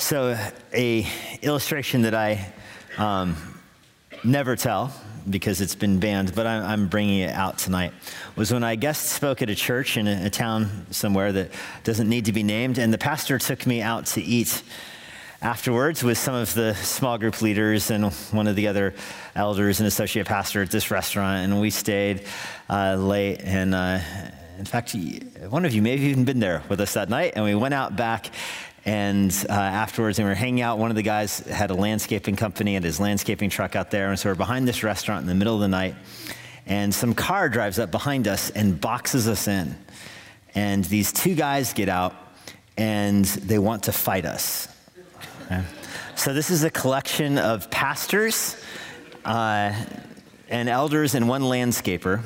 So, a illustration that I um, never tell because it's been banned, but I'm, I'm, bringing it out tonight, was when I guest spoke at a church in a, a, town somewhere that doesn't need to be named, and the pastor took me out to eat afterwards with some of the small group leaders and one of the other elders and associate pastor at this restaurant, and we stayed uh, late. And uh, in fact, one of you may have even been there with us that night, and we went out back and uh, afterwards, and we were hanging out. One of the guys had a landscaping company and his landscaping truck out there. And so we're behind this restaurant in the middle of the night. And some car drives up behind us and boxes us in. And these two guys get out and they want to fight us. Okay? So this is a collection of pastors uh, and elders and one landscaper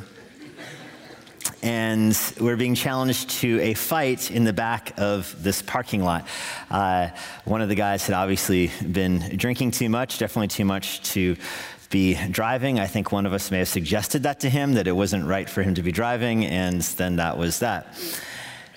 and we're being challenged to a fight in the back of this parking lot. Uh, one of the guys had obviously been drinking too much, definitely too much to be driving. I think one of us may have suggested that to him, that it wasn't right for him to be driving, and then that was that.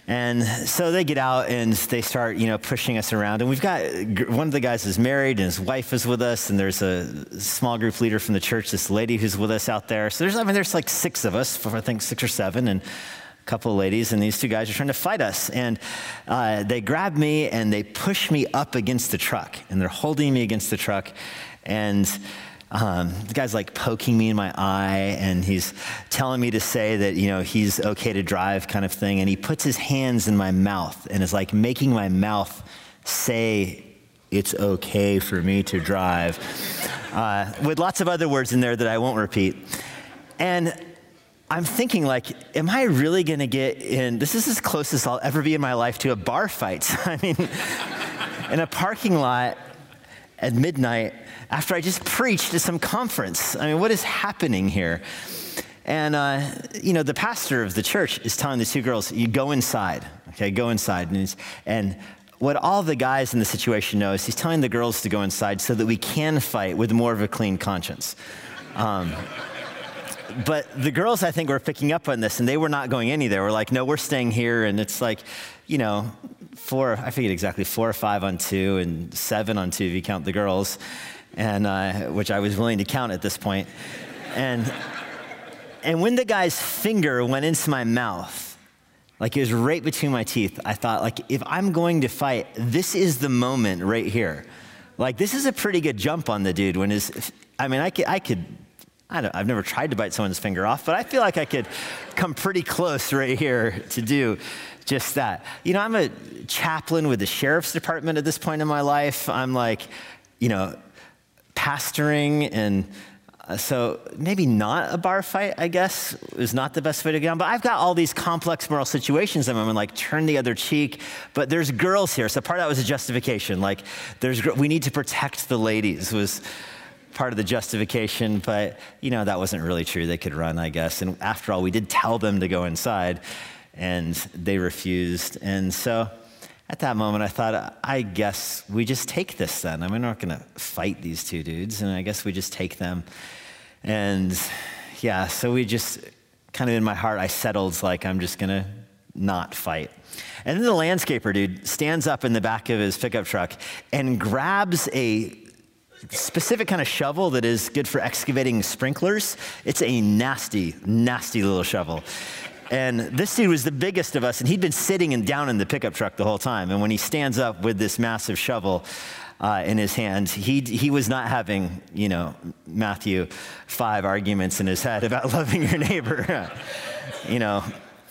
And so they get out and they start, you know, pushing us around. And we've got one of the guys is married and his wife is with us. And there's a small group leader from the church, this lady who's with us out there. So there's, I mean, there's like six of us, I think six or seven, and a couple of ladies. And these two guys are trying to fight us. And uh, they grab me and they push me up against the truck. And they're holding me against the truck. And um, the guy's like poking me in my eye and he's telling me to say that, you know, he's okay to drive kind of thing. And he puts his hands in my mouth and is like making my mouth say it's okay for me to drive, uh, with lots of other words in there that I won't repeat. And I'm thinking, like, am I really going to get in? This is as close as I'll ever be in my life to a bar fight. I mean, in a parking lot at midnight after I just preached at some conference. I mean, what is happening here? And, uh, you know, the pastor of the church is telling the two girls, you go inside, okay, go inside. And, and what all the guys in the situation know is he's telling the girls to go inside so that we can fight with more of a clean conscience. Um, but the girls, I think, were picking up on this and they were not going any. They were like, no, we're staying here. And it's like, you know, four, I forget exactly, four or five on two and seven on two if you count the girls and uh, which I was willing to count at this point. And, and when the guy's finger went into my mouth, like it was right between my teeth, I thought, like, if I'm going to fight, this is the moment right here. Like, this is a pretty good jump on the dude when his, I mean, I could, I could I don't, I've never tried to bite someone's finger off, but I feel like I could come pretty close right here to do just that. You know, I'm a chaplain with the sheriff's department at this point in my life. I'm like, you know, pastoring and uh, so maybe not a bar fight, I guess, is not the best way to on. But I've got all these complex moral situations. I'm in, like turn the other cheek. But there's girls here, so part of that was a justification. Like there's we need to protect the ladies was part of the justification. But you know that wasn't really true. They could run, I guess. And after all, we did tell them to go inside, and they refused. And so at that moment, I thought, I guess we just take this then. I mean, we're not going to fight these two dudes, and I guess we just take them. And yeah, so we just kind of in my heart, I settled like I'm just going to not fight. And then the landscaper dude stands up in the back of his pickup truck and grabs a specific kind of shovel that is good for excavating sprinklers. It's a nasty, nasty little shovel. And this dude was the biggest of us, and he'd been sitting and down in the pickup truck the whole time. And when he stands up with this massive shovel uh, in his hand, he, he was not having, you know, Matthew 5 arguments in his head about loving your neighbor, you know.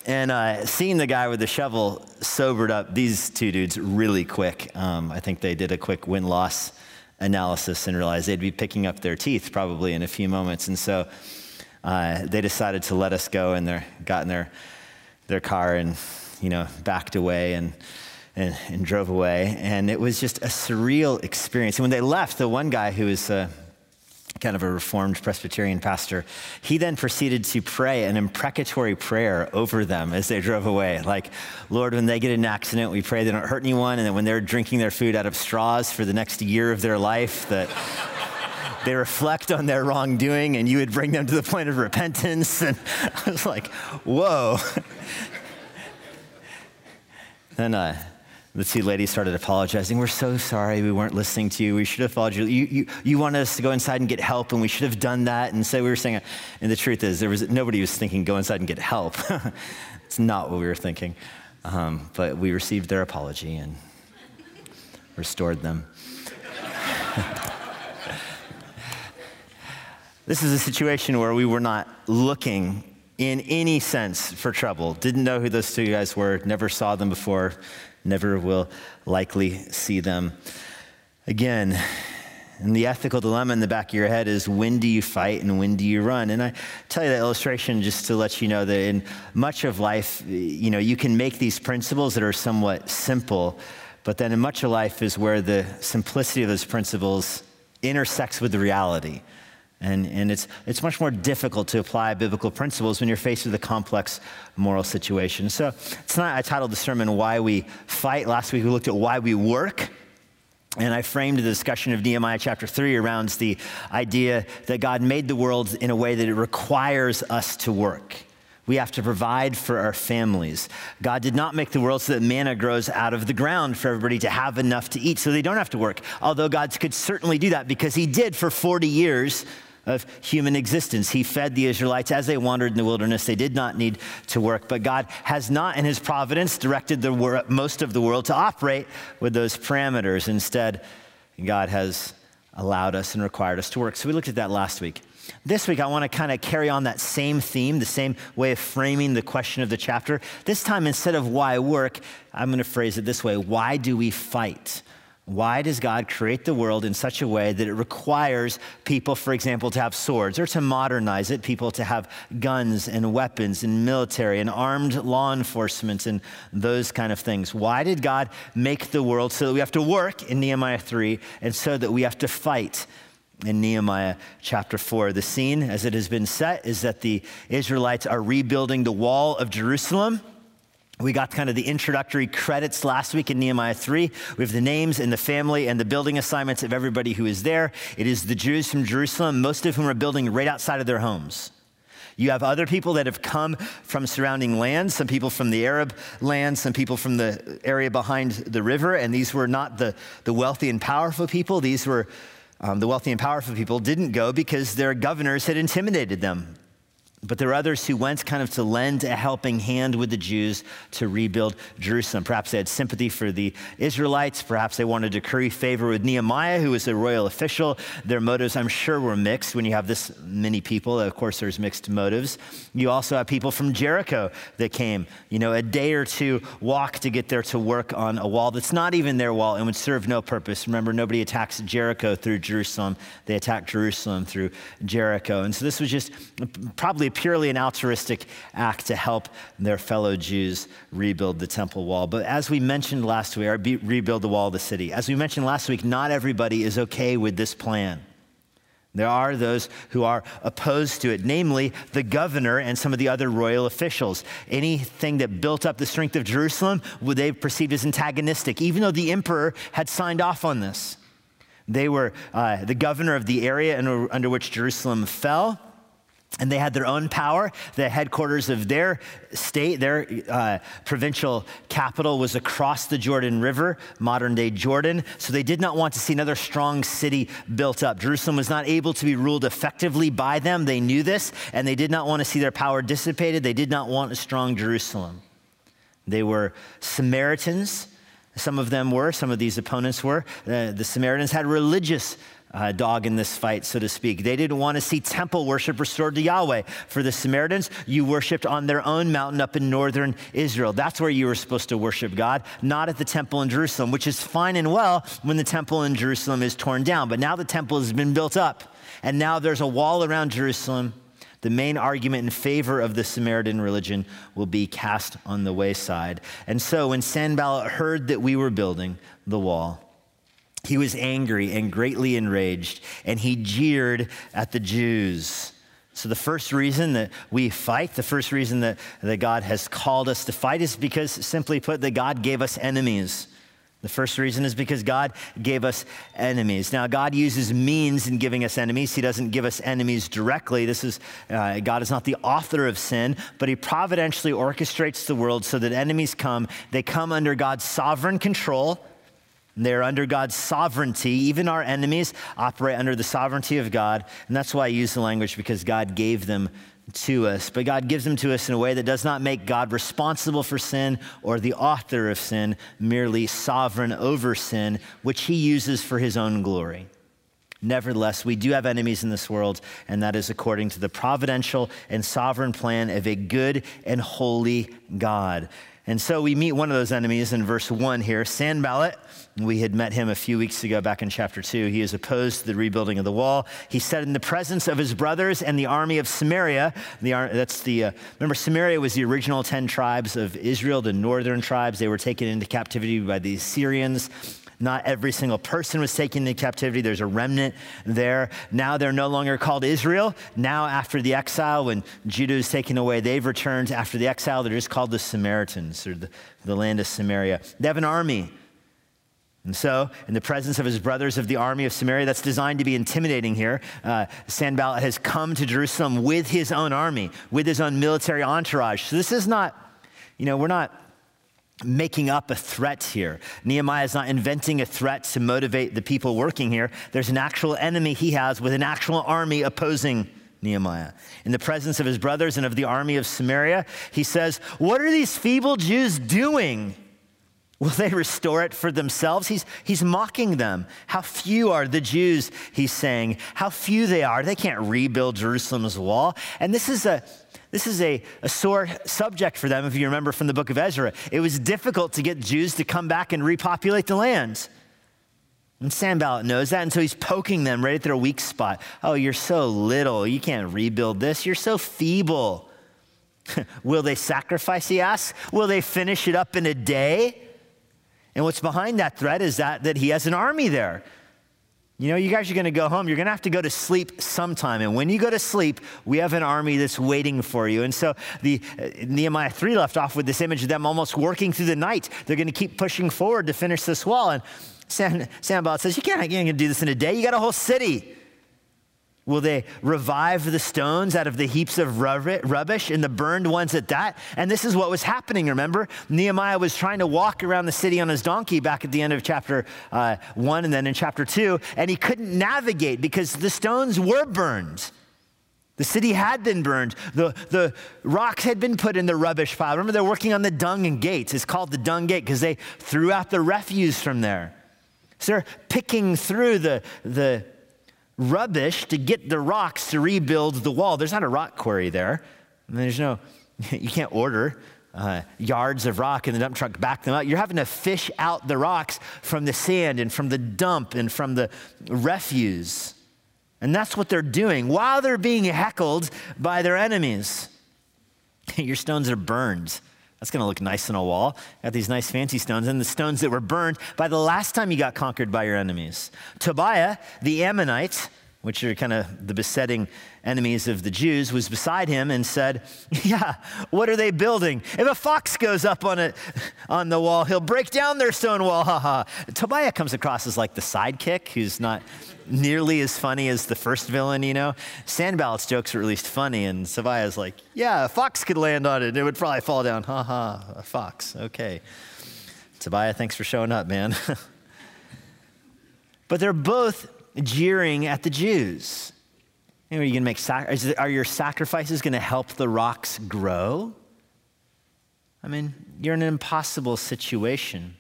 And uh, seeing the guy with the shovel sobered up these two dudes really quick. Um, I think they did a quick win loss analysis and realized they'd be picking up their teeth probably in a few moments. And so, uh, they decided to let us go and they got in their, their car and, you know, backed away and, and, and, drove away. And it was just a surreal experience. And when they left, the one guy who was uh, kind of a reformed Presbyterian pastor, he then proceeded to pray an imprecatory prayer over them as they drove away. Like, Lord, when they get in an accident, we pray they don't hurt anyone. And then when they're drinking their food out of straws for the next year of their life, that they reflect on their wrongdoing and you would bring them to the point of repentance. And I was like, whoa. then uh, the two ladies started apologizing. We're so sorry we weren't listening to you. We should have followed you. You, you, you wanted us to go inside and get help, and we should have done that. And so we were saying, and the truth is, there was nobody was thinking go inside and get help. it's not what we were thinking. Um, but we received their apology and restored them. This is a situation where we were not looking in any sense for trouble. Didn't know who those two guys were, never saw them before, never will likely see them again. And the ethical dilemma in the back of your head is when do you fight and when do you run? And I tell you that illustration just to let you know that in much of life, you know, you can make these principles that are somewhat simple, but then in much of life is where the simplicity of those principles intersects with the reality. And, and it's, it's much more difficult to apply biblical principles when you're faced with a complex moral situation. So tonight I titled the sermon, Why We Fight. Last week we looked at why we work. And I framed the discussion of Nehemiah chapter 3 around the idea that God made the world in a way that it requires us to work. We have to provide for our families. God did not make the world so that manna grows out of the ground for everybody to have enough to eat so they don't have to work. Although God could certainly do that because He did for 40 years of human existence. He fed the Israelites as they wandered in the wilderness. They did not need to work, but God has not, in His providence, directed the wor- most of the world to operate with those parameters. Instead, God has allowed us and required us to work. So we looked at that last week. This week, I want to kind of carry on that same theme, the same way of framing the question of the chapter. This time, instead of why work, I'm going to phrase it this way Why do we fight? Why does God create the world in such a way that it requires people, for example, to have swords or to modernize it, people to have guns and weapons and military and armed law enforcement and those kind of things? Why did God make the world so that we have to work in Nehemiah 3 and so that we have to fight in Nehemiah chapter 4. The scene, as it has been set, is that the Israelites are rebuilding the wall of Jerusalem. We got kind of the introductory credits last week in Nehemiah 3. We have the names and the family and the building assignments of everybody who is there. It is the Jews from Jerusalem, most of whom are building right outside of their homes. You have other people that have come from surrounding lands, some people from the Arab lands, some people from the area behind the river, and these were not the, the wealthy and powerful people. These were um, the wealthy and powerful people didn't go because their governors had intimidated them. But there are others who went kind of to lend a helping hand with the Jews to rebuild Jerusalem. Perhaps they had sympathy for the Israelites. Perhaps they wanted to curry favor with Nehemiah, who was a royal official. Their motives, I'm sure, were mixed. When you have this many people, of course, there's mixed motives. You also have people from Jericho that came, you know, a day or two walk to get there to work on a wall that's not even their wall and would serve no purpose. Remember, nobody attacks Jericho through Jerusalem, they attack Jerusalem through Jericho. And so this was just probably purely an altruistic act to help their fellow Jews rebuild the temple wall. But as we mentioned last week, or be, rebuild the wall of the city. As we mentioned last week, not everybody is okay with this plan. There are those who are opposed to it, namely the governor and some of the other royal officials. Anything that built up the strength of Jerusalem, would they perceived as antagonistic, even though the emperor had signed off on this. They were uh, the governor of the area under which Jerusalem fell and they had their own power. The headquarters of their state, their uh, provincial capital, was across the Jordan River, modern day Jordan. So they did not want to see another strong city built up. Jerusalem was not able to be ruled effectively by them. They knew this, and they did not want to see their power dissipated. They did not want a strong Jerusalem. They were Samaritans. Some of them were, some of these opponents were. Uh, the Samaritans had religious uh, dog in this fight, so to speak. They didn't want to see temple worship restored to Yahweh. For the Samaritans, you worshiped on their own mountain up in northern Israel. That's where you were supposed to worship God, not at the temple in Jerusalem, which is fine and well when the temple in Jerusalem is torn down. But now the temple has been built up, and now there's a wall around Jerusalem. The main argument in favor of the Samaritan religion will be cast on the wayside. And so when Sanballat heard that we were building the wall, he was angry and greatly enraged, and he jeered at the Jews. So, the first reason that we fight, the first reason that, that God has called us to fight is because, simply put, that God gave us enemies. The first reason is because God gave us enemies. Now, God uses means in giving us enemies. He doesn't give us enemies directly. This is uh, God is not the author of sin, but He providentially orchestrates the world so that enemies come. They come under God's sovereign control. They're under God's sovereignty. Even our enemies operate under the sovereignty of God. And that's why I use the language because God gave them to us, but God gives them to us in a way that does not make God responsible for sin or the author of sin, merely sovereign over sin, which he uses for his own glory. Nevertheless, we do have enemies in this world, and that is according to the providential and sovereign plan of a good and holy God. And so we meet one of those enemies in verse 1 here, Sanballat. We had met him a few weeks ago back in chapter 2. He is opposed to the rebuilding of the wall. He said, in the presence of his brothers and the army of Samaria, the, that's the, uh, remember, Samaria was the original 10 tribes of Israel, the northern tribes. They were taken into captivity by the Assyrians. Not every single person was taken into captivity. There's a remnant there. Now they're no longer called Israel. Now, after the exile, when Judah is taken away, they've returned. After the exile, they're just called the Samaritans or the, the land of Samaria. They have an army. And so, in the presence of his brothers of the army of Samaria, that's designed to be intimidating here, uh, Sanballat has come to Jerusalem with his own army, with his own military entourage. So, this is not, you know, we're not making up a threat here. Nehemiah is not inventing a threat to motivate the people working here. There's an actual enemy he has with an actual army opposing Nehemiah. In the presence of his brothers and of the army of Samaria, he says, What are these feeble Jews doing? Will they restore it for themselves? He's, he's mocking them. How few are the Jews, he's saying. How few they are. They can't rebuild Jerusalem's wall. And this is a, this is a, a sore subject for them, if you remember from the book of Ezra. It was difficult to get Jews to come back and repopulate the lands. And Sanballat knows that, and so he's poking them right at their weak spot. Oh, you're so little. You can't rebuild this. You're so feeble. Will they sacrifice, he asks? Will they finish it up in a day? And what's behind that threat is that, that he has an army there. You know, you guys are going to go home. You're going to have to go to sleep sometime. And when you go to sleep, we have an army that's waiting for you. And so the uh, Nehemiah 3 left off with this image of them almost working through the night. They're going to keep pushing forward to finish this wall. And San, Sanballat says, you can't, you can't do this in a day. You got a whole city. Will they revive the stones out of the heaps of rubbish and the burned ones at that? And this is what was happening, remember? Nehemiah was trying to walk around the city on his donkey back at the end of chapter uh, one and then in chapter two, and he couldn't navigate because the stones were burned. The city had been burned. The, the rocks had been put in the rubbish pile. Remember, they're working on the dung and gates. It's called the dung gate because they threw out the refuse from there. So they're picking through the, the rubbish to get the rocks to rebuild the wall. There's not a rock quarry there. There's no, you can't order uh, yards of rock in the dump truck, back them up. You're having to fish out the rocks from the sand and from the dump and from the refuse. And that's what they're doing while they're being heckled by their enemies. Your stones are burned. That's going to look nice on a wall. Got these nice fancy stones, and the stones that were burned by the last time you got conquered by your enemies. Tobiah, the Ammonite, which are kind of the besetting enemies of the Jews, was beside him and said, Yeah, what are they building? If a fox goes up on it on the wall, he'll break down their stone wall. Ha ha. Tobiah comes across as like the sidekick who's not nearly as funny as the first villain, you know. Sanballat's jokes are at least funny, and Tobiah's like, Yeah, a fox could land on it and it would probably fall down. Ha ha, a fox. Okay. Tobiah, thanks for showing up, man. but they're both jeering at the Jews. are you going to make sac- are your sacrifices going to help the rocks grow? I mean, you're in an impossible situation.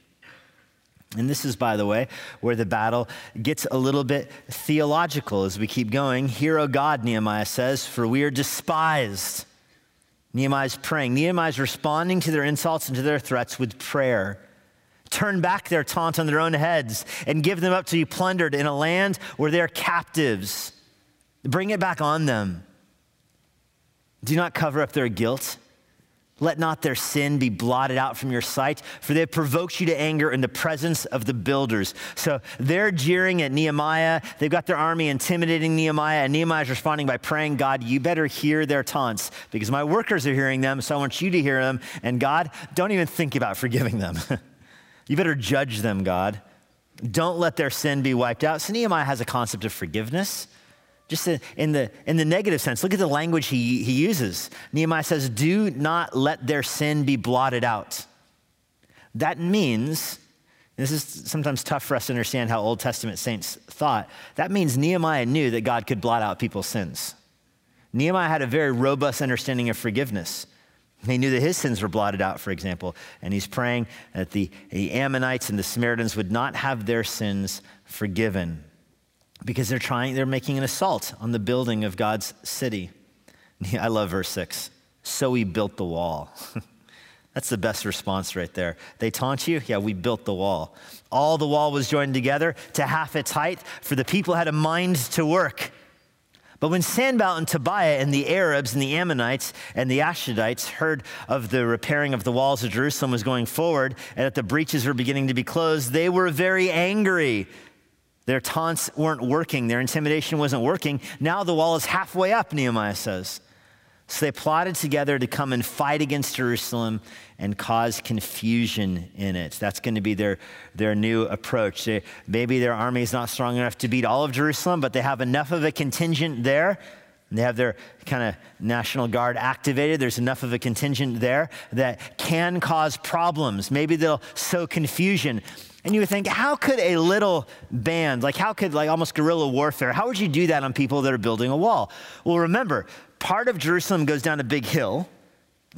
And this is, by the way, where the battle gets a little bit theological as we keep going. Hear, O God, Nehemiah says, for we are despised. Nehemiah's praying. Nehemiah's responding to their insults and to their threats with prayer turn back their taunt on their own heads and give them up to be plundered in a land where they're captives. Bring it back on them. Do not cover up their guilt. Let not their sin be blotted out from your sight, for they have provoked you to anger in the presence of the builders. So they're jeering at Nehemiah. They've got their army intimidating Nehemiah, and Nehemiah is responding by praying, God, you better hear their taunts because my workers are hearing them, so I want you to hear them. And God, don't even think about forgiving them. You better judge them, God. Don't let their sin be wiped out. So Nehemiah has a concept of forgiveness. Just in the, in the negative sense, look at the language he, he uses. Nehemiah says, Do not let their sin be blotted out. That means, this is sometimes tough for us to understand how Old Testament saints thought. That means Nehemiah knew that God could blot out people's sins. Nehemiah had a very robust understanding of forgiveness. He knew that his sins were blotted out, for example, and he's praying that the, the Ammonites and the Samaritans would not have their sins forgiven because they're trying, they're making an assault on the building of God's city. I love verse six. So we built the wall. That's the best response right there. They taunt you? Yeah, we built the wall. All the wall was joined together to half its height, for the people had a mind to work. But when Sanballat and Tobiah and the Arabs and the Ammonites and the Ashdodites heard of the repairing of the walls of Jerusalem was going forward and that the breaches were beginning to be closed, they were very angry. Their taunts weren't working, their intimidation wasn't working. Now the wall is halfway up, Nehemiah says. So they plotted together to come and fight against Jerusalem and cause confusion in it. That's going to be their, their new approach. They, maybe their army is not strong enough to beat all of Jerusalem, but they have enough of a contingent there. They have their kind of National Guard activated. There's enough of a contingent there that can cause problems. Maybe they'll sow confusion. And you would think, how could a little band, like how could like almost guerrilla warfare, how would you do that on people that are building a wall? Well, remember, part of Jerusalem goes down a big hill,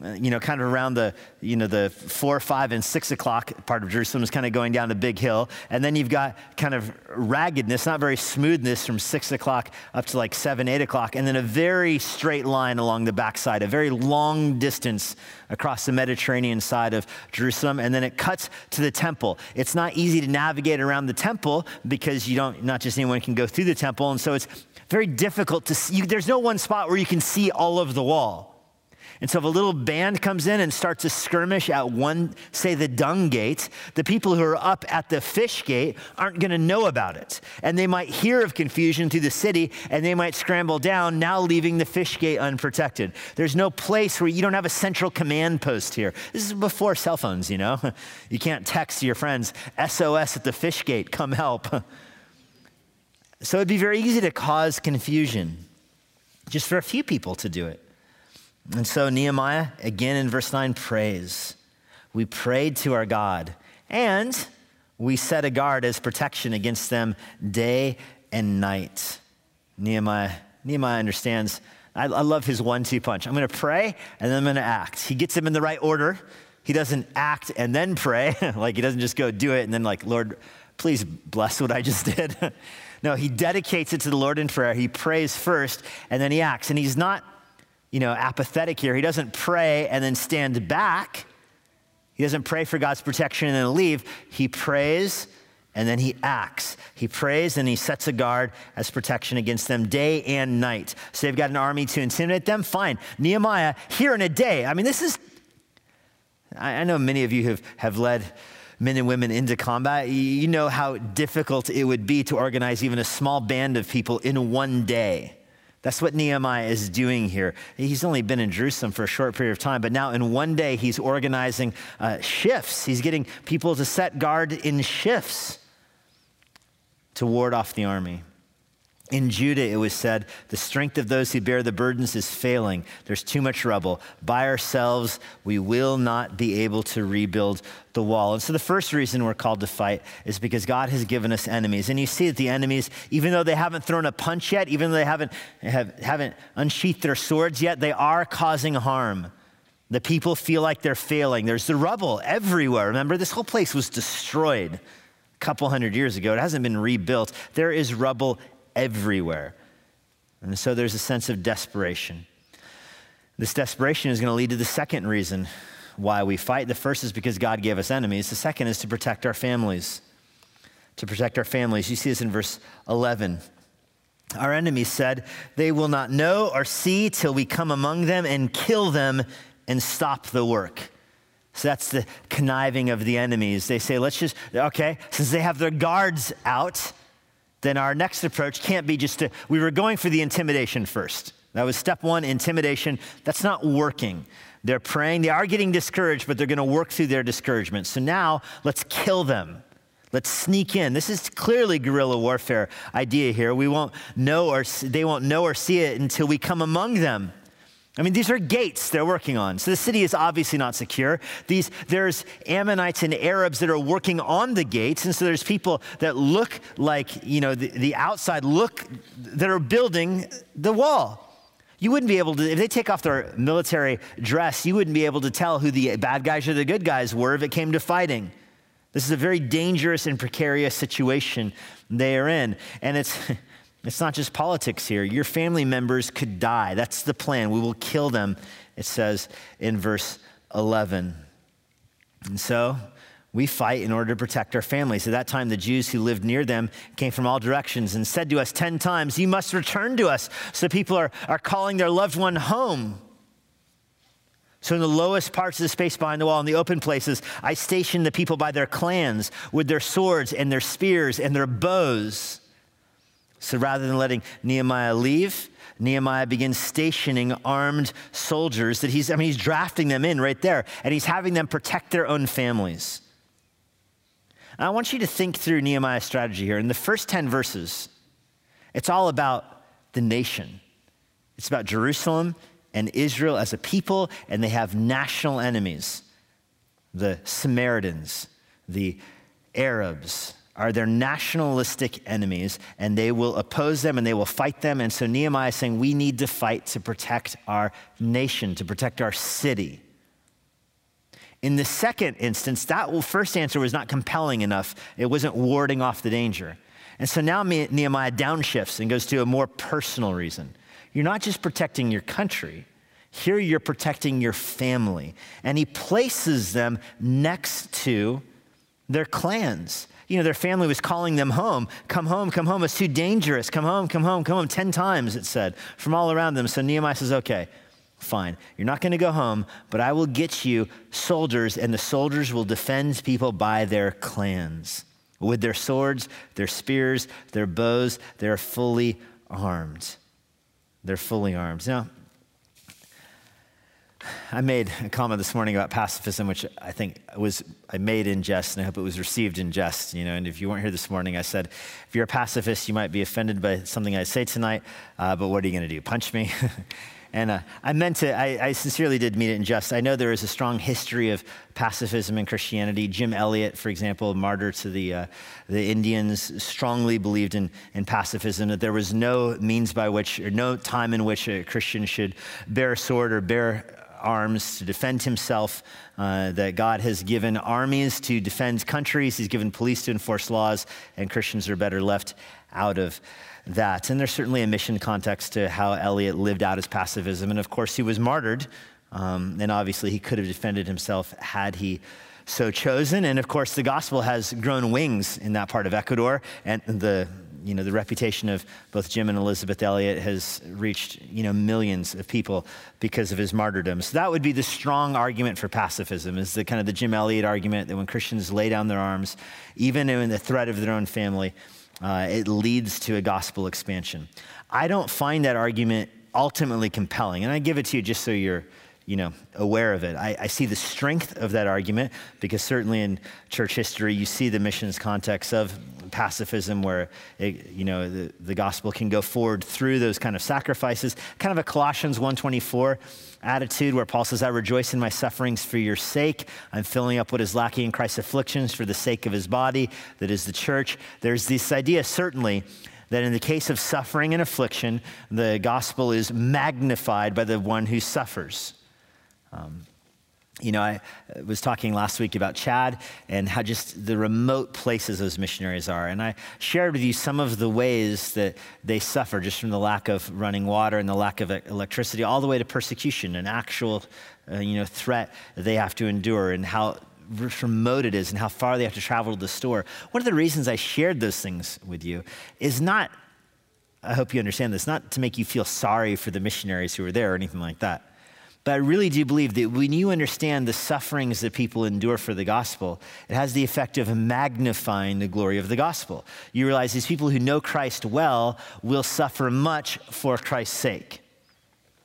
uh, you know, kind of around the, you know, the four, five, and six o'clock part of Jerusalem is kind of going down a big hill. And then you've got kind of raggedness, not very smoothness from six o'clock up to like seven, eight o'clock. And then a very straight line along the backside, a very long distance across the Mediterranean side of Jerusalem. And then it cuts to the temple. It's not easy to navigate around the temple because you don't, not just anyone can go through the temple. And so it's very difficult to see. There's no one spot where you can see all of the wall. And so if a little band comes in and starts a skirmish at one, say the dung gate, the people who are up at the fish gate aren't going to know about it. And they might hear of confusion through the city and they might scramble down, now leaving the fish gate unprotected. There's no place where you don't have a central command post here. This is before cell phones, you know? You can't text your friends, SOS at the fish gate, come help. So it'd be very easy to cause confusion just for a few people to do it. And so Nehemiah, again in verse 9, prays. We prayed to our God and we set a guard as protection against them day and night. Nehemiah, Nehemiah understands. I, I love his one two punch. I'm going to pray and then I'm going to act. He gets them in the right order. He doesn't act and then pray. like he doesn't just go do it and then, like, Lord, please bless what I just did. No, he dedicates it to the Lord in prayer. He prays first and then he acts. And he's not, you know, apathetic here. He doesn't pray and then stand back. He doesn't pray for God's protection and then leave. He prays and then he acts. He prays and he sets a guard as protection against them day and night. So they've got an army to intimidate them. Fine. Nehemiah, here in a day. I mean, this is, I know many of you have, have led men and women into combat, you know how difficult it would be to organize even a small band of people in one day. That's what Nehemiah is doing here. He's only been in Jerusalem for a short period of time, but now in one day he's organizing uh, shifts. He's getting people to set guard in shifts to ward off the army. In Judah, it was said, the strength of those who bear the burdens is failing. There's too much rubble. By ourselves, we will not be able to rebuild the wall. And so, the first reason we're called to fight is because God has given us enemies. And you see that the enemies, even though they haven't thrown a punch yet, even though they haven't, have, haven't unsheathed their swords yet, they are causing harm. The people feel like they're failing. There's the rubble everywhere. Remember, this whole place was destroyed a couple hundred years ago. It hasn't been rebuilt. There is rubble everywhere. And so there's a sense of desperation. This desperation is going to lead to the second reason why we fight. The first is because God gave us enemies, the second is to protect our families. To protect our families. You see this in verse 11. Our enemies said, They will not know or see till we come among them and kill them and stop the work. So that's the conniving of the enemies. They say, Let's just, okay, since they have their guards out, then our next approach can't be just to, we were going for the intimidation first. That was step one, intimidation. That's not working. They're praying. They are getting discouraged, but they're going to work through their discouragement. So now let's kill them. Let's sneak in. This is clearly guerrilla warfare idea here. We won't know or they won't know or see it until we come among them. I mean, these are gates they're working on. So the city is obviously not secure. These, there's Ammonites and Arabs that are working on the gates. And so there's people that look like, you know, the, the outside look that are building the wall. You wouldn't be able to, if they take off their military dress, you wouldn't be able to tell who the bad guys or the good guys were if it came to fighting. This is a very dangerous and precarious situation they are in. And it's, it's not just politics here. Your family members could die. That's the plan. We will kill them, it says in verse 11. And so we fight in order to protect our families. At that time, the Jews who lived near them came from all directions and said to us 10 times, You must return to us. So people are, are calling their loved one home. So, in the lowest parts of the space behind the wall, in the open places, I stationed the people by their clans with their swords and their spears and their bows. So, rather than letting Nehemiah leave, Nehemiah begins stationing armed soldiers that he's, I mean, he's drafting them in right there, and he's having them protect their own families. I want you to think through Nehemiah's strategy here. In the first 10 verses, it's all about the nation, it's about Jerusalem and Israel as a people, and they have national enemies. The Samaritans, the Arabs, are their nationalistic enemies, and they will oppose them and they will fight them. And so Nehemiah is saying, We need to fight to protect our nation, to protect our city. In the second instance, that first answer was not compelling enough. It wasn't warding off the danger. And so now Nehemiah downshifts and goes to a more personal reason. You're not just protecting your country, here you're protecting your family. And he places them next to their clans. You know, their family was calling them home. Come home, come home. It's too dangerous. Come home, come home, come home. 10 times, it said, from all around them. So Nehemiah says, okay, fine. You're not going to go home, but I will get you soldiers, and the soldiers will defend people by their clans. With their swords, their spears, their bows, they're fully armed. They're fully armed. Now, I made a comment this morning about pacifism, which I think was I made in jest, and I hope it was received in jest. You know, and if you weren't here this morning, I said, if you're a pacifist, you might be offended by something I say tonight. Uh, but what are you going to do? Punch me? And uh, I meant to, I, I, sincerely did mean it in jest. I know there is a strong history of pacifism in Christianity. Jim Elliot, for example, martyr to the, uh, the Indians, strongly believed in, in pacifism, that there was no means by which, or no time in which a Christian should bear a sword or bear arms to defend himself, uh, that God has given armies to defend countries, He's given police to enforce laws, and Christians are better left out of that. And there's certainly a mission context to how Elliot lived out his pacifism. And of course, he was martyred. Um, and obviously, he could have defended himself had he so chosen. And of course, the gospel has grown wings in that part of Ecuador. And the, you know, the reputation of both Jim and Elizabeth Elliot has reached you know, millions of people because of his martyrdom. So that would be the strong argument for pacifism, is the kind of the Jim Elliot argument that when Christians lay down their arms, even in the threat of their own family, uh, it leads to a gospel expansion. I don't find that argument ultimately compelling, and I give it to you just so you're you know, aware of it. I, I, see the strength of that argument because certainly in church history, you see the missions context of pacifism where, it, you know, the, the gospel can go forward through those kind of sacrifices. Kind of a Colossians 124 attitude where Paul says, I rejoice in my sufferings for your sake. I'm filling up what is lacking in Christ's afflictions for the sake of his body, that is the church. There's this idea, certainly, that in the case of suffering and affliction, the gospel is magnified by the one who suffers. Um, you know, I was talking last week about Chad and how just the remote places those missionaries are. And I shared with you some of the ways that they suffer just from the lack of running water and the lack of electricity, all the way to persecution, an actual, uh, you know, threat they have to endure and how remote it is and how far they have to travel to the store. One of the reasons I shared those things with you is not, I hope you understand this, not to make you feel sorry for the missionaries who are there or anything like that but I really do believe that when you understand the sufferings that people endure for the gospel, it has the effect of magnifying the glory of the gospel. You realize these people who know Christ well will suffer much for Christ's sake.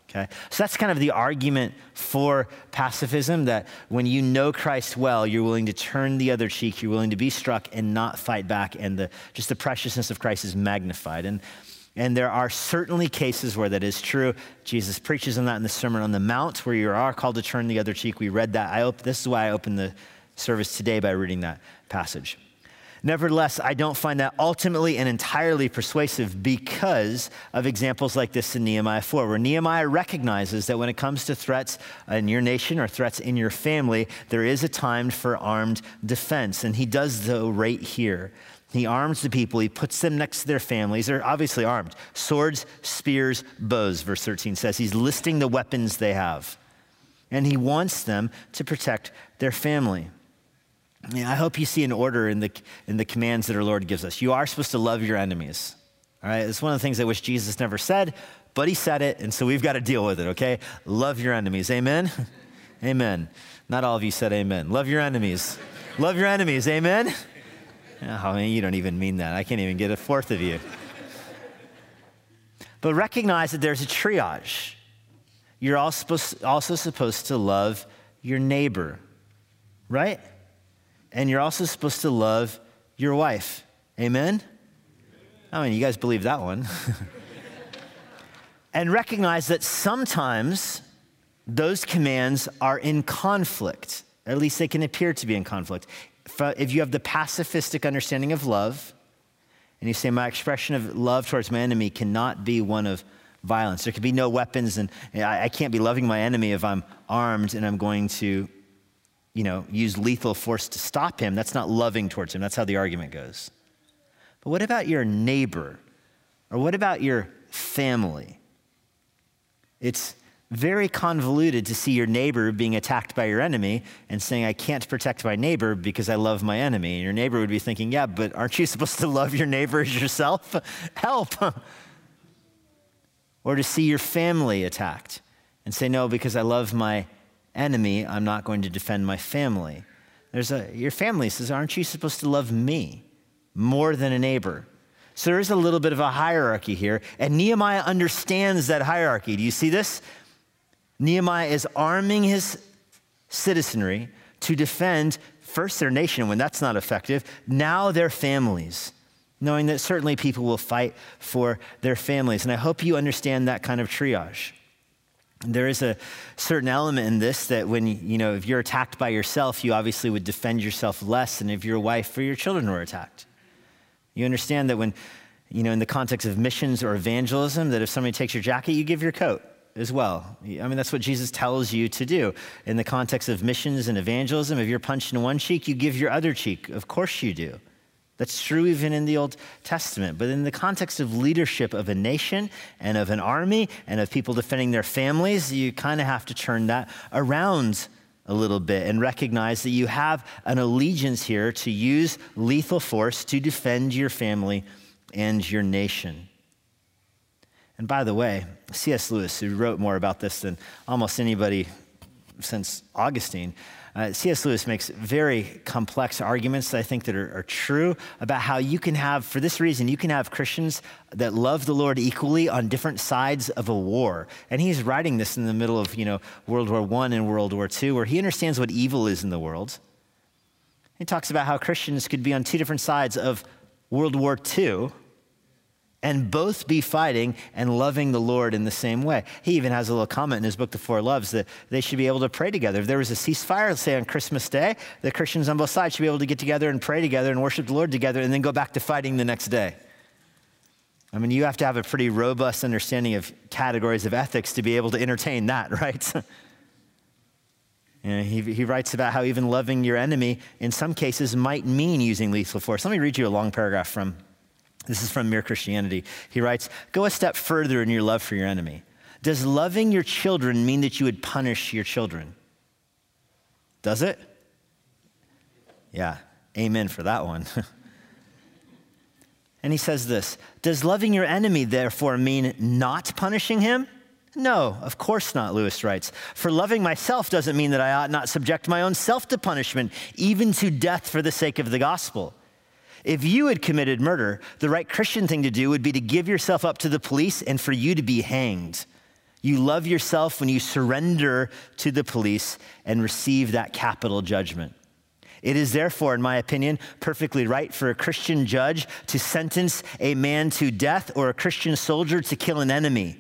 Okay? So that's kind of the argument for pacifism that when you know Christ well, you're willing to turn the other cheek, you're willing to be struck and not fight back, and the, just the preciousness of Christ is magnified. And, and there are certainly cases where that is true. Jesus preaches on that in the Sermon on the Mount, where you are called to turn the other cheek. We read that. I op- this is why I opened the service today by reading that passage. Nevertheless, I don't find that ultimately and entirely persuasive because of examples like this in Nehemiah 4, where Nehemiah recognizes that when it comes to threats in your nation or threats in your family, there is a time for armed defense. And he does, though, right here. He arms the people, he puts them next to their families. They're obviously armed swords, spears, bows, verse 13 says. He's listing the weapons they have. And he wants them to protect their family. I hope you see an order in the, in the commands that our Lord gives us. You are supposed to love your enemies. All right, it's one of the things I wish Jesus never said, but he said it, and so we've got to deal with it, okay? Love your enemies. Amen? amen. Not all of you said amen. Love your enemies. love your enemies. Amen? Oh, I mean, you don't even mean that. I can't even get a fourth of you. but recognize that there's a triage. You're also supposed to love your neighbor, right? and you're also supposed to love your wife. Amen? I mean, you guys believe that one. and recognize that sometimes those commands are in conflict. At least they can appear to be in conflict. If you have the pacifistic understanding of love, and you say, My expression of love towards my enemy cannot be one of violence. There can be no weapons, and I can't be loving my enemy if I'm armed and I'm going to you know, use lethal force to stop him, that's not loving towards him. That's how the argument goes. But what about your neighbor? Or what about your family? It's very convoluted to see your neighbor being attacked by your enemy and saying, I can't protect my neighbor because I love my enemy. And your neighbor would be thinking, Yeah, but aren't you supposed to love your neighbor as yourself? Help. or to see your family attacked and say, No, because I love my enemy, I'm not going to defend my family. There's a, your family says, Aren't you supposed to love me more than a neighbor? So there is a little bit of a hierarchy here, and Nehemiah understands that hierarchy. Do you see this? Nehemiah is arming his citizenry to defend first their nation when that's not effective, now their families, knowing that certainly people will fight for their families. And I hope you understand that kind of triage. There is a certain element in this that when you know if you're attacked by yourself you obviously would defend yourself less than if your wife or your children were attacked. You understand that when you know in the context of missions or evangelism that if somebody takes your jacket you give your coat as well i mean that's what jesus tells you to do in the context of missions and evangelism if you're punched in one cheek you give your other cheek of course you do that's true even in the Old Testament. But in the context of leadership of a nation and of an army and of people defending their families, you kind of have to turn that around a little bit and recognize that you have an allegiance here to use lethal force to defend your family and your nation. And by the way, C.S. Lewis, who wrote more about this than almost anybody since Augustine, uh, C.S. Lewis makes very complex arguments, that I think, that are, are, true about how you can have, for this reason, you can have Christians that love the Lord equally on different sides of a war. And he's writing this in the middle of, you know, World War I and World War II, where he understands what evil is in the world. He talks about how Christians could be on two different sides of World War II and both be fighting and loving the Lord in the same way. He even has a little comment in his book, The Four Loves, that they should be able to pray together. If there was a ceasefire, say on Christmas Day, the Christians on both sides should be able to get together and pray together and worship the Lord together and then go back to fighting the next day. I mean, you have to have a pretty robust understanding of categories of ethics to be able to entertain that, right? You know, he, he writes about how even loving your enemy in some cases might mean using lethal force. Let me read you a long paragraph from this is from Mere Christianity. He writes Go a step further in your love for your enemy. Does loving your children mean that you would punish your children? Does it? Yeah, amen for that one. and he says this Does loving your enemy therefore mean not punishing him? No, of course not, Lewis writes. For loving myself doesn't mean that I ought not subject my own self to punishment, even to death for the sake of the gospel. If you had committed murder, the right Christian thing to do would be to give yourself up to the police and for you to be hanged. You love yourself when you surrender to the police and receive that capital judgment. It is therefore, in my opinion, perfectly right for a Christian judge to sentence a man to death or a Christian soldier to kill an enemy.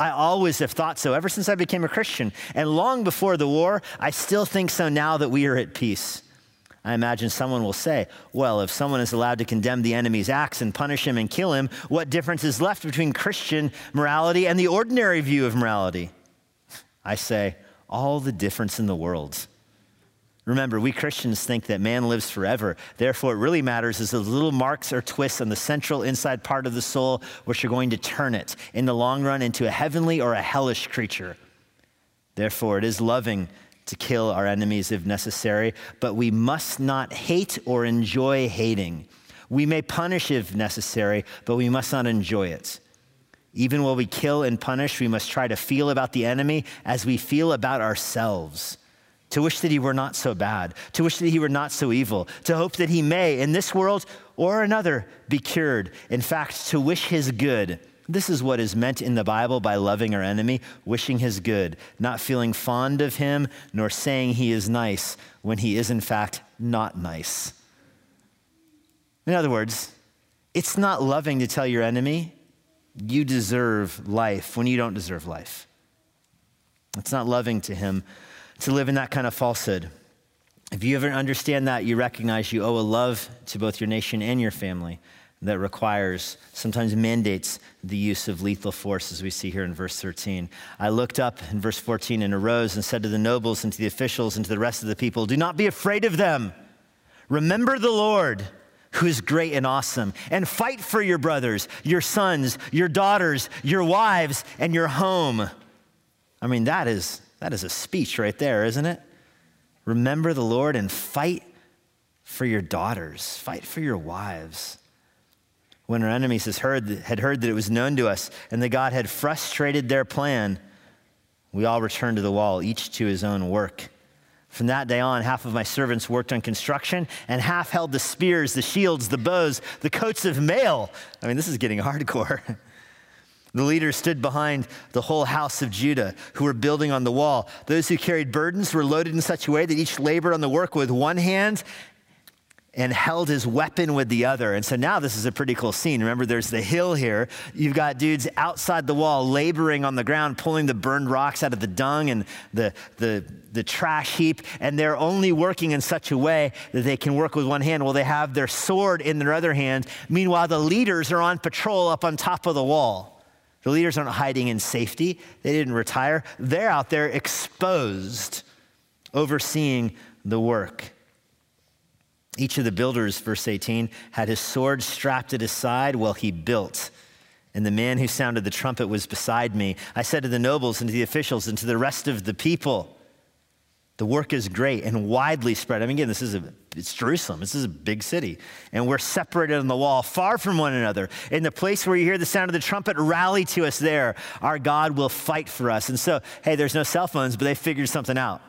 I always have thought so ever since I became a Christian. And long before the war, I still think so now that we are at peace. I imagine someone will say, well, if someone is allowed to condemn the enemy's acts and punish him and kill him, what difference is left between Christian morality and the ordinary view of morality? I say, all the difference in the world. Remember, we Christians think that man lives forever. Therefore, it really matters is the little marks or twists on the central inside part of the soul, which are going to turn it in the long run into a heavenly or a hellish creature. Therefore, it is loving to kill our enemies if necessary, but we must not hate or enjoy hating. We may punish if necessary, but we must not enjoy it. Even while we kill and punish, we must try to feel about the enemy as we feel about ourselves to wish that he were not so bad, to wish that he were not so evil, to hope that he may, in this world or another, be cured. In fact, to wish his good. This is what is meant in the Bible by loving our enemy, wishing his good, not feeling fond of him, nor saying he is nice when he is, in fact, not nice. In other words, it's not loving to tell your enemy, you deserve life when you don't deserve life. It's not loving to him to live in that kind of falsehood. If you ever understand that, you recognize you owe a love to both your nation and your family that requires, sometimes mandates, the use of lethal force, as we see here in verse 13. I looked up in verse 14 and arose and said to the nobles and to the officials and to the rest of the people, Do not be afraid of them. Remember the Lord who is great and awesome, and fight for your brothers, your sons, your daughters, your wives, and your home. I mean, that is that is a speech right there, isn't it? Remember the Lord and fight for your daughters, fight for your wives. When our enemies had heard, had heard that it was known to us and that God had frustrated their plan, we all returned to the wall, each to his own work. From that day on, half of my servants worked on construction, and half held the spears, the shields, the bows, the coats of mail. I mean, this is getting hardcore. The leaders stood behind the whole house of Judah who were building on the wall. Those who carried burdens were loaded in such a way that each labored on the work with one hand and held his weapon with the other. And so now this is a pretty cool scene. Remember, there's the hill here. You've got dudes outside the wall laboring on the ground, pulling the burned rocks out of the dung and the, the, the trash heap. And they're only working in such a way that they can work with one hand while they have their sword in their other hand. Meanwhile, the leaders are on patrol up on top of the wall. The leaders aren't hiding in safety, they didn't retire. They're out there exposed, overseeing the work. Each of the builders, verse 18, had his sword strapped at his side while he built. And the man who sounded the trumpet was beside me. I said to the nobles and to the officials and to the rest of the people, the work is great and widely spread. I mean, again, this is a, it's Jerusalem. This is a big city. And we're separated on the wall, far from one another. In the place where you hear the sound of the trumpet, rally to us there. Our God will fight for us. And so, hey, there's no cell phones, but they figured something out.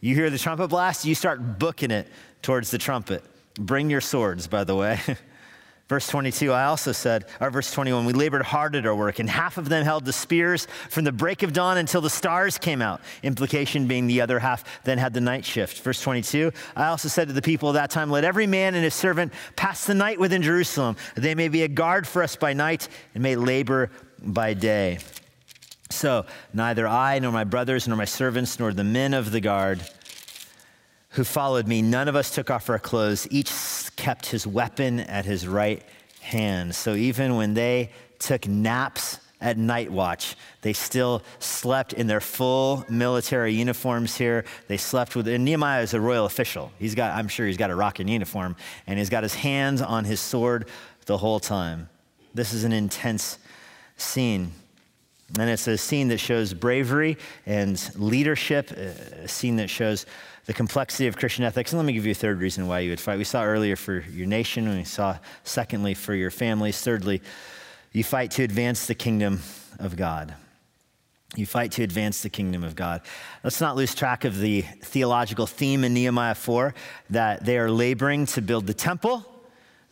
You hear the trumpet blast, you start booking it towards the trumpet. Bring your swords, by the way. Verse 22, I also said, or verse 21, we labored hard at our work, and half of them held the spears from the break of dawn until the stars came out. Implication being the other half then had the night shift. Verse 22, I also said to the people at that time, let every man and his servant pass the night within Jerusalem. They may be a guard for us by night and may labor by day. So neither I, nor my brothers, nor my servants, nor the men of the guard who followed me, none of us took off our clothes. Each kept his weapon at his right hand. So even when they took naps at night watch, they still slept in their full military uniforms here. They slept with, and Nehemiah is a royal official. He's got, I'm sure he's got a rocking uniform, and he's got his hands on his sword the whole time. This is an intense scene. And it's a scene that shows bravery and leadership, a scene that shows the complexity of Christian ethics. And let me give you a third reason why you would fight. We saw earlier for your nation, and we saw secondly for your families. Thirdly, you fight to advance the kingdom of God. You fight to advance the kingdom of God. Let's not lose track of the theological theme in Nehemiah 4 that they are laboring to build the temple,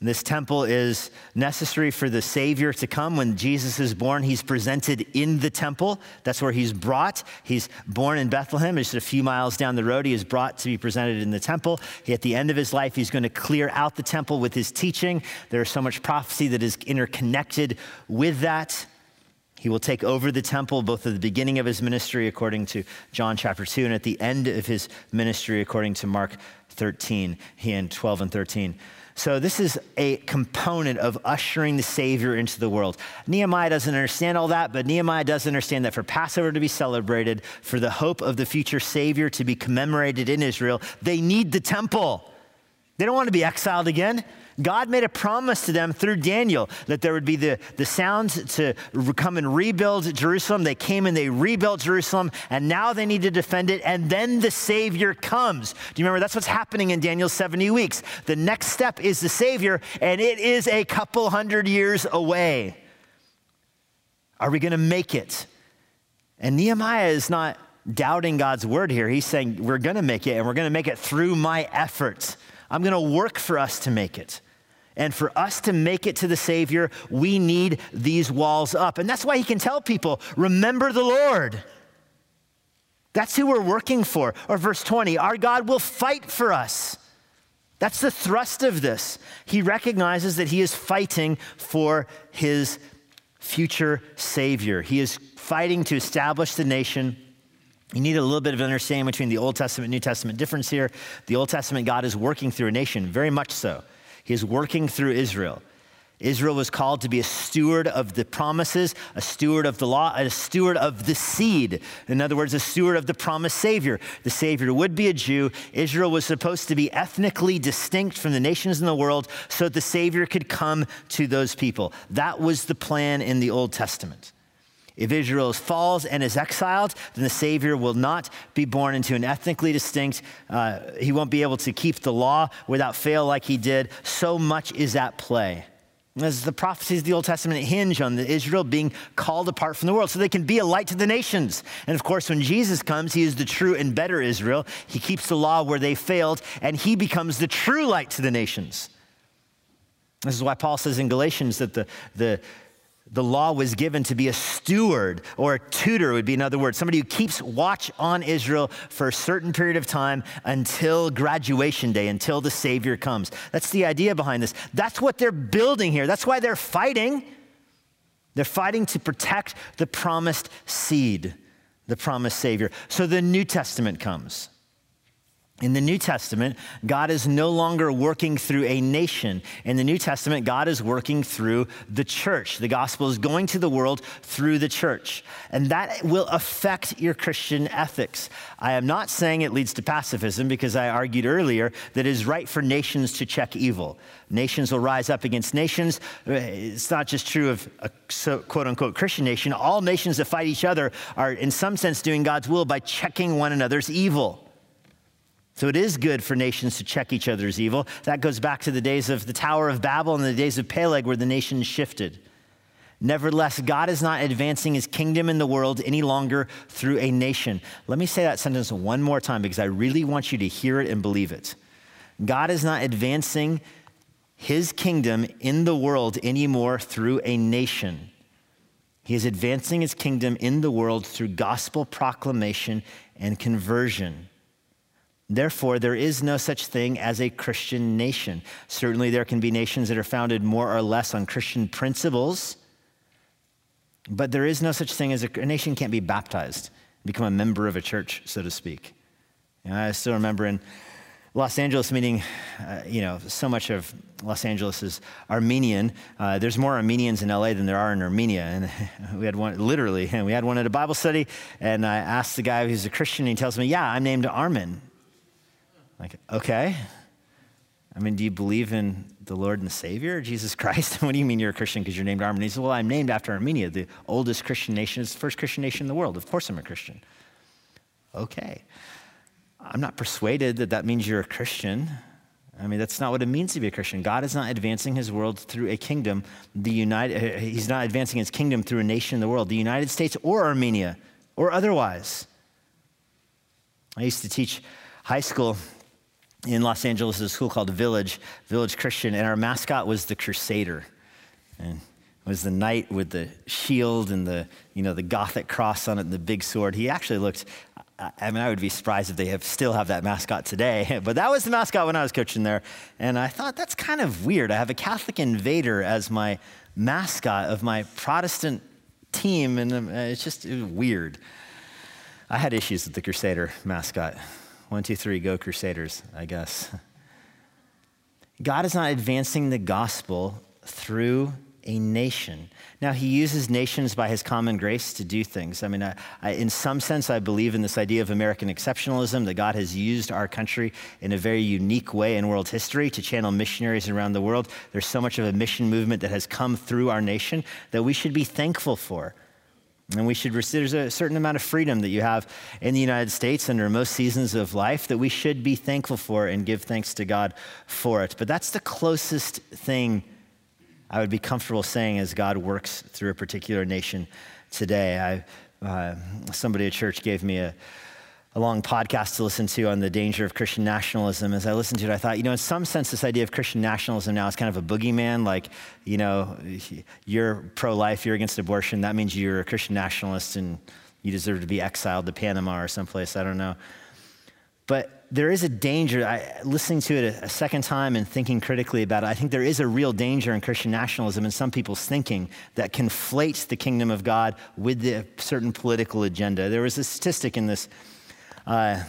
This temple is necessary for the Savior to come. When Jesus is born, he's presented in the temple. That's where he's brought. He's born in Bethlehem, just a few miles down the road. He is brought to be presented in the temple. He, at the end of his life, he's going to clear out the temple with his teaching. There's so much prophecy that is interconnected with that. He will take over the temple both at the beginning of his ministry, according to John chapter 2, and at the end of his ministry, according to Mark 13, he and 12 and 13. So, this is a component of ushering the Savior into the world. Nehemiah doesn't understand all that, but Nehemiah does understand that for Passover to be celebrated, for the hope of the future Savior to be commemorated in Israel, they need the temple. They don't want to be exiled again. God made a promise to them through Daniel that there would be the, the sounds to come and rebuild Jerusalem. They came and they rebuilt Jerusalem, and now they need to defend it, and then the Savior comes. Do you remember? That's what's happening in Daniel's 70 weeks. The next step is the Savior, and it is a couple hundred years away. Are we going to make it? And Nehemiah is not doubting God's word here. He's saying, We're going to make it, and we're going to make it through my efforts. I'm going to work for us to make it. And for us to make it to the Savior, we need these walls up. And that's why he can tell people, remember the Lord. That's who we're working for. Or verse 20, our God will fight for us. That's the thrust of this. He recognizes that he is fighting for his future Savior. He is fighting to establish the nation. You need a little bit of understanding between the Old Testament and New Testament difference here. The Old Testament God is working through a nation, very much so. He is working through Israel. Israel was called to be a steward of the promises, a steward of the law, a steward of the seed. In other words, a steward of the promised Savior. The Savior would be a Jew. Israel was supposed to be ethnically distinct from the nations in the world so that the Savior could come to those people. That was the plan in the Old Testament. If Israel falls and is exiled, then the Savior will not be born into an ethnically distinct, uh, he won't be able to keep the law without fail like he did. So much is at play. As the prophecies of the Old Testament hinge on Israel being called apart from the world so they can be a light to the nations. And of course, when Jesus comes, he is the true and better Israel. He keeps the law where they failed, and he becomes the true light to the nations. This is why Paul says in Galatians that the, the, the law was given to be a steward or a tutor would be another word somebody who keeps watch on israel for a certain period of time until graduation day until the savior comes. That's the idea behind this. That's what they're building here. That's why they're fighting. They're fighting to protect the promised seed the promised savior. So the new testament comes in the New Testament, God is no longer working through a nation. In the New Testament, God is working through the church. The gospel is going to the world through the church. And that will affect your Christian ethics. I am not saying it leads to pacifism because I argued earlier that it is right for nations to check evil. Nations will rise up against nations. It's not just true of a quote unquote Christian nation. All nations that fight each other are, in some sense, doing God's will by checking one another's evil. So it is good for nations to check each other's evil. That goes back to the days of the Tower of Babel and the days of Peleg, where the nations shifted. Nevertheless, God is not advancing his kingdom in the world any longer through a nation. Let me say that sentence one more time because I really want you to hear it and believe it. God is not advancing his kingdom in the world anymore through a nation. He is advancing his kingdom in the world through gospel proclamation and conversion. Therefore, there is no such thing as a Christian nation. Certainly, there can be nations that are founded more or less on Christian principles, but there is no such thing as a, a nation can't be baptized, become a member of a church, so to speak. You know, I still remember in Los Angeles meeting, uh, you know, so much of Los Angeles is Armenian. Uh, there's more Armenians in LA than there are in Armenia. And we had one, literally, we had one at a Bible study, and I asked the guy who's a Christian, and he tells me, Yeah, I'm named Armin. Like, okay. I mean, do you believe in the Lord and the Savior, Jesus Christ? what do you mean you're a Christian because you're named Armenia? He said, Well, I'm named after Armenia, the oldest Christian nation. It's the first Christian nation in the world. Of course I'm a Christian. Okay. I'm not persuaded that that means you're a Christian. I mean, that's not what it means to be a Christian. God is not advancing his world through a kingdom. The United, uh, he's not advancing his kingdom through a nation in the world, the United States or Armenia or otherwise. I used to teach high school in Los Angeles at a school called Village, Village Christian, and our mascot was the Crusader. And it was the knight with the shield and the, you know, the Gothic cross on it and the big sword. He actually looked, I mean, I would be surprised if they have, still have that mascot today, but that was the mascot when I was coaching there. And I thought, that's kind of weird. I have a Catholic invader as my mascot of my Protestant team, and um, it's just it weird. I had issues with the Crusader mascot. One, two, three, go Crusaders, I guess. God is not advancing the gospel through a nation. Now, he uses nations by his common grace to do things. I mean, I, I, in some sense, I believe in this idea of American exceptionalism, that God has used our country in a very unique way in world history to channel missionaries around the world. There's so much of a mission movement that has come through our nation that we should be thankful for. And we should, there's a certain amount of freedom that you have in the United States under most seasons of life that we should be thankful for and give thanks to God for it. But that's the closest thing I would be comfortable saying as God works through a particular nation today. I, uh, somebody at church gave me a, a long podcast to listen to on the danger of Christian nationalism. As I listened to it, I thought, you know, in some sense, this idea of Christian nationalism now is kind of a boogeyman. Like, you know, you're pro life, you're against abortion. That means you're a Christian nationalist and you deserve to be exiled to Panama or someplace. I don't know. But there is a danger. I, listening to it a, a, second time and thinking critically about it, I think there is a real danger in Christian nationalism in some people's thinking that conflates the kingdom of God with the certain political agenda. There was a statistic in this uh,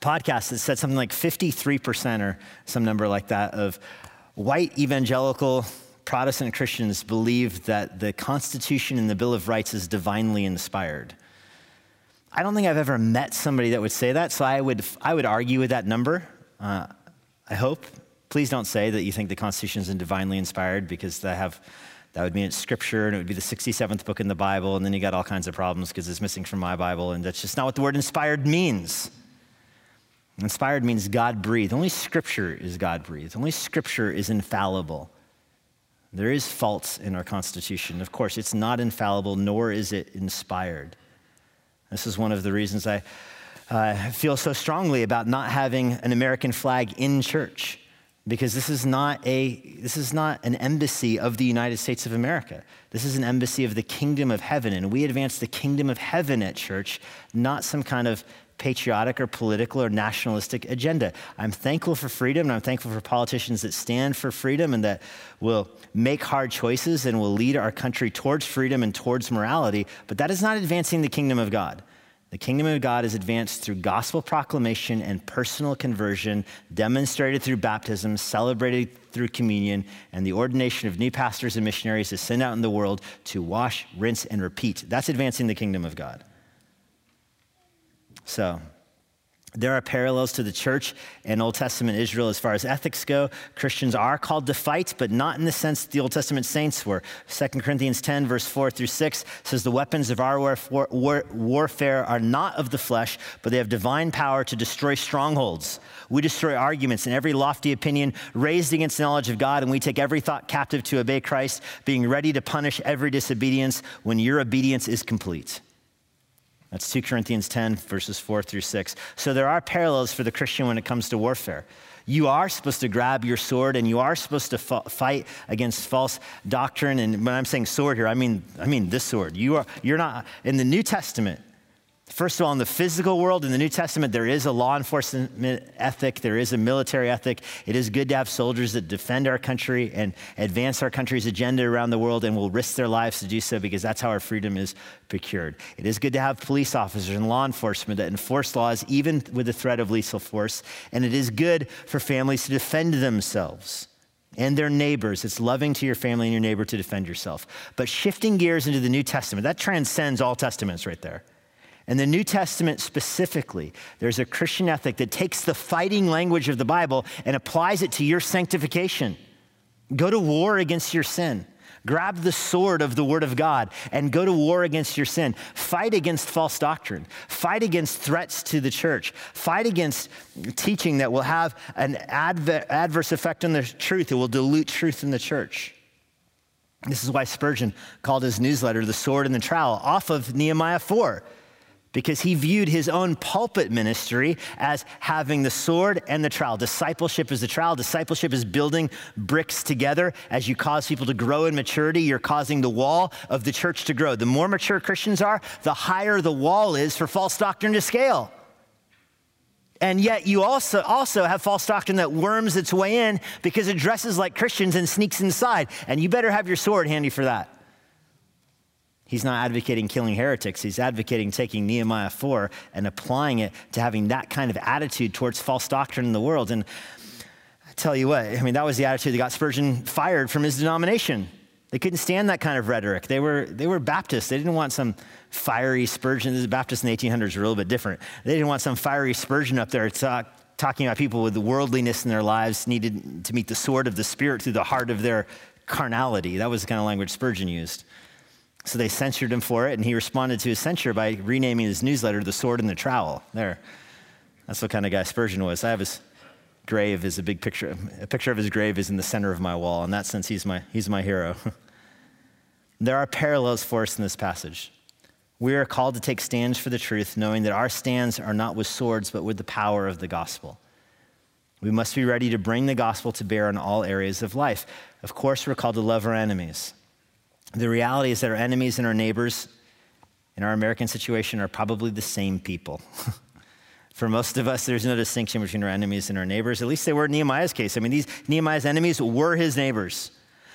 podcast that said something like 53% or some number like that of white evangelical Protestant Christians believe that the Constitution and the Bill of Rights is divinely inspired. I don't think I've ever met somebody that would say that, so I would, I would argue with that number. Uh, I hope. Please don't say that you think the Constitution is divinely inspired because that, have, that would mean it's scripture and it would be the 67th book in the Bible, and then you got all kinds of problems because it's missing from my Bible, and that's just not what the word inspired means. Inspired means God breathed. Only scripture is God breathed, only scripture is infallible. There is faults in our Constitution. Of course, it's not infallible, nor is it inspired. This is one of the reasons I uh, feel so strongly about not having an American flag in church because this is not a this is not an embassy of the United States of America. This is an embassy of the kingdom of heaven and we advance the kingdom of heaven at church, not some kind of patriotic or political or nationalistic agenda. I'm thankful for freedom and I'm thankful for politicians that stand for freedom and that will make hard choices and will lead our country towards freedom and towards morality, but that is not advancing the kingdom of God. The kingdom of God is advanced through gospel proclamation and personal conversion, demonstrated through baptism, celebrated through communion, and the ordination of new pastors and missionaries to send out in the world to wash, rinse, and repeat. That's advancing the kingdom of God. So, there are parallels to the church and Old Testament Israel as far as ethics go. Christians are called to fight, but not in the sense the Old Testament saints were. 2 Corinthians 10, verse 4 through 6 says, The weapons of our war- war- warfare are not of the flesh, but they have divine power to destroy strongholds. We destroy arguments and every lofty opinion raised against the knowledge of God, and we take every thought captive to obey Christ, being ready to punish every disobedience when your obedience is complete. That's 2 Corinthians 10, verses 4 through 6. So there are parallels for the Christian when it comes to warfare. You are supposed to grab your sword and you are supposed to fight against false doctrine. And when I'm saying sword here, I mean, I mean this sword. You are, you're not, in the New Testament, First of all, in the physical world, in the New Testament, there is a law enforcement ethic, there is a military ethic. It is good to have soldiers that defend our country and advance our country's agenda around the world and will risk their lives to do so because that's how our freedom is procured. It is good to have police officers and law enforcement that enforce laws even with the threat of lethal force. And it is good for families to defend themselves and their neighbors. It's loving to your family and your neighbor to defend yourself. But shifting gears into the New Testament, that transcends all testaments right there. In the New Testament specifically, there's a Christian ethic that takes the fighting language of the Bible and applies it to your sanctification. Go to war against your sin. Grab the sword of the Word of God and go to war against your sin. Fight against false doctrine. Fight against threats to the church. Fight against teaching that will have an adver- adverse effect on the truth. It will dilute truth in the church. This is why Spurgeon called his newsletter The Sword and the Trowel off of Nehemiah 4 because he viewed his own pulpit ministry as having the sword and the trowel. Discipleship is the trowel. Discipleship is building bricks together. As you cause people to grow in maturity, you're causing the wall of the church to grow. The more mature Christians are, the higher the wall is for false doctrine to scale. And yet you also, also have false doctrine that worms its way in because it dresses like Christians and sneaks inside. And you better have your sword handy for that. He's not advocating killing heretics. He's advocating taking Nehemiah 4 and applying it to having that kind of attitude towards false doctrine in the world. And I tell you what, I mean, that was the attitude that got Spurgeon fired from his denomination. They couldn't stand that kind of rhetoric. They were, they were Baptists. They didn't want some fiery Spurgeon. The Baptists in the 1800s were a little bit different. They didn't want some fiery Spurgeon up there talk, talking about people with the worldliness in their lives needed to meet the sword of the Spirit through the heart of their carnality. That was the kind of language Spurgeon used. So they censured him for it, and he responded to his censure by renaming his newsletter The Sword and the Trowel. There. That's what kind of guy Spurgeon was. I have his grave is a big picture. A picture of his grave is in the center of my wall. In that sense, he's my, he's my hero. there are parallels for us in this passage. We are called to take stands for the truth, knowing that our stands are not with swords, but with the power of the gospel. We must be ready to bring the gospel to bear on all areas of life. Of course, we're called to love our enemies. The reality is that our enemies and our neighbors in our American situation are probably the same people. For most of us, there's no distinction between our enemies and our neighbors. At least they were in Nehemiah's case. I mean, these Nehemiah's enemies were his neighbors.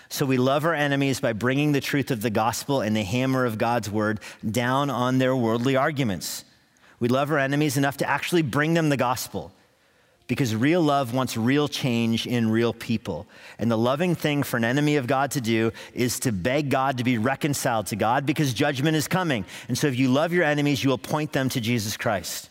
So we love our enemies by bringing the truth of the gospel and the hammer of God's word down on their worldly arguments. We love our enemies enough to actually bring them the gospel because real love wants real change in real people. And the loving thing for an enemy of God to do is to beg God to be reconciled to God because judgment is coming. And so if you love your enemies, you will point them to Jesus Christ.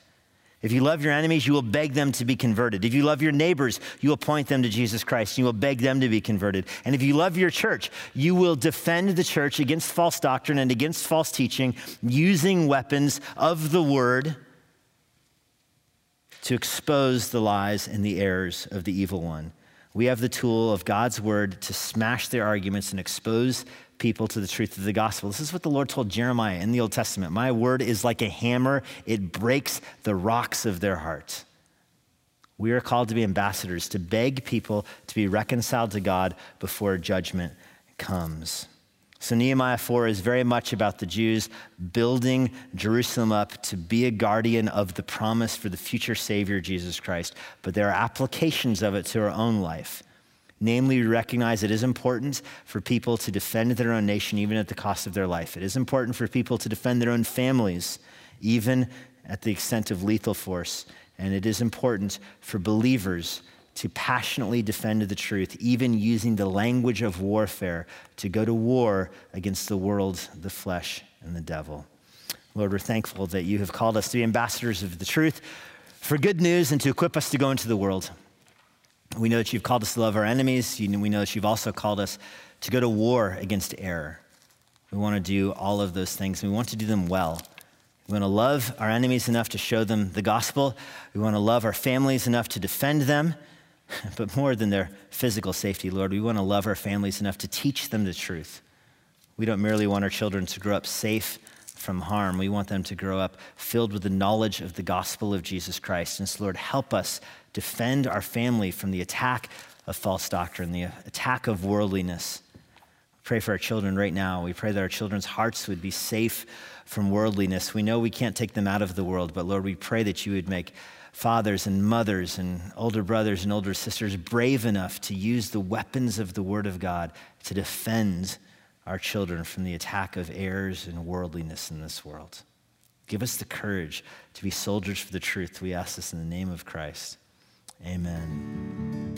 If you love your enemies, you will beg them to be converted. If you love your neighbors, you will point them to Jesus Christ. And You will beg them to be converted. And if you love your church, you will defend the church against false doctrine and against false teaching using weapons of the word to expose the lies and the errors of the evil one. We have the tool of God's word to smash their arguments and expose people to the truth of the gospel. This is what the Lord told Jeremiah in the Old Testament. My word is like a hammer, it breaks the rocks of their heart. We are called to be ambassadors, to beg people to be reconciled to God before judgment comes. So, Nehemiah 4 is very much about the Jews building Jerusalem up to be a guardian of the promise for the future Savior, Jesus Christ. But there are applications of it to our own life. Namely, we recognize it is important for people to defend their own nation, even at the cost of their life. It is important for people to defend their own families, even at the extent of lethal force. And it is important for believers to passionately defend the truth, even using the language of warfare to go to war against the world, the flesh, and the devil. Lord, we're thankful that you have called us to be ambassadors of the truth for good news and to equip us to go into the world. We know that you've called us to love our enemies. We know that you've also called us to go to war against error. We want to do all of those things. We want to do them well. We want to love our enemies enough to show them the gospel. We want to love our families enough to defend them. But more than their physical safety, Lord, we want to love our families enough to teach them the truth. We don't merely want our children to grow up safe from harm. We want them to grow up filled with the knowledge of the gospel of Jesus Christ. And so, Lord, help us defend our family from the attack of false doctrine, the attack of worldliness. Pray for our children right now. We pray that our children's hearts would be safe from worldliness. We know we can't take them out of the world, but Lord, we pray that you would make fathers and mothers and older brothers and older sisters brave enough to use the weapons of the Word of God to defend our children from the attack of errors and worldliness in this world. Give us the courage to be soldiers for the truth. We ask this in the name of Christ. Amen.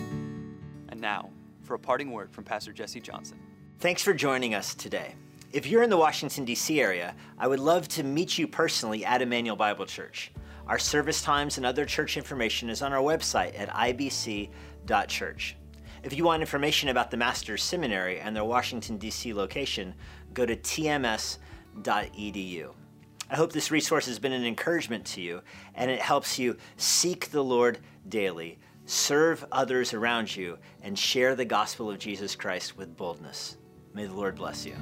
And now, for a parting word from Pastor Jesse Johnson. Thanks for joining us today. If you're in the Washington, D.C. area, I would love to meet you personally at Immanuel Bible Church. Our service times and other church information is on our website at ibc.church. If you want information about the Master's Seminary and their Washington, D.C. location, go to tms.edu. I hope this resource has been an encouragement to you and it helps you seek the Lord daily, serve others around you, and share the gospel of Jesus Christ with boldness. May the Lord bless you.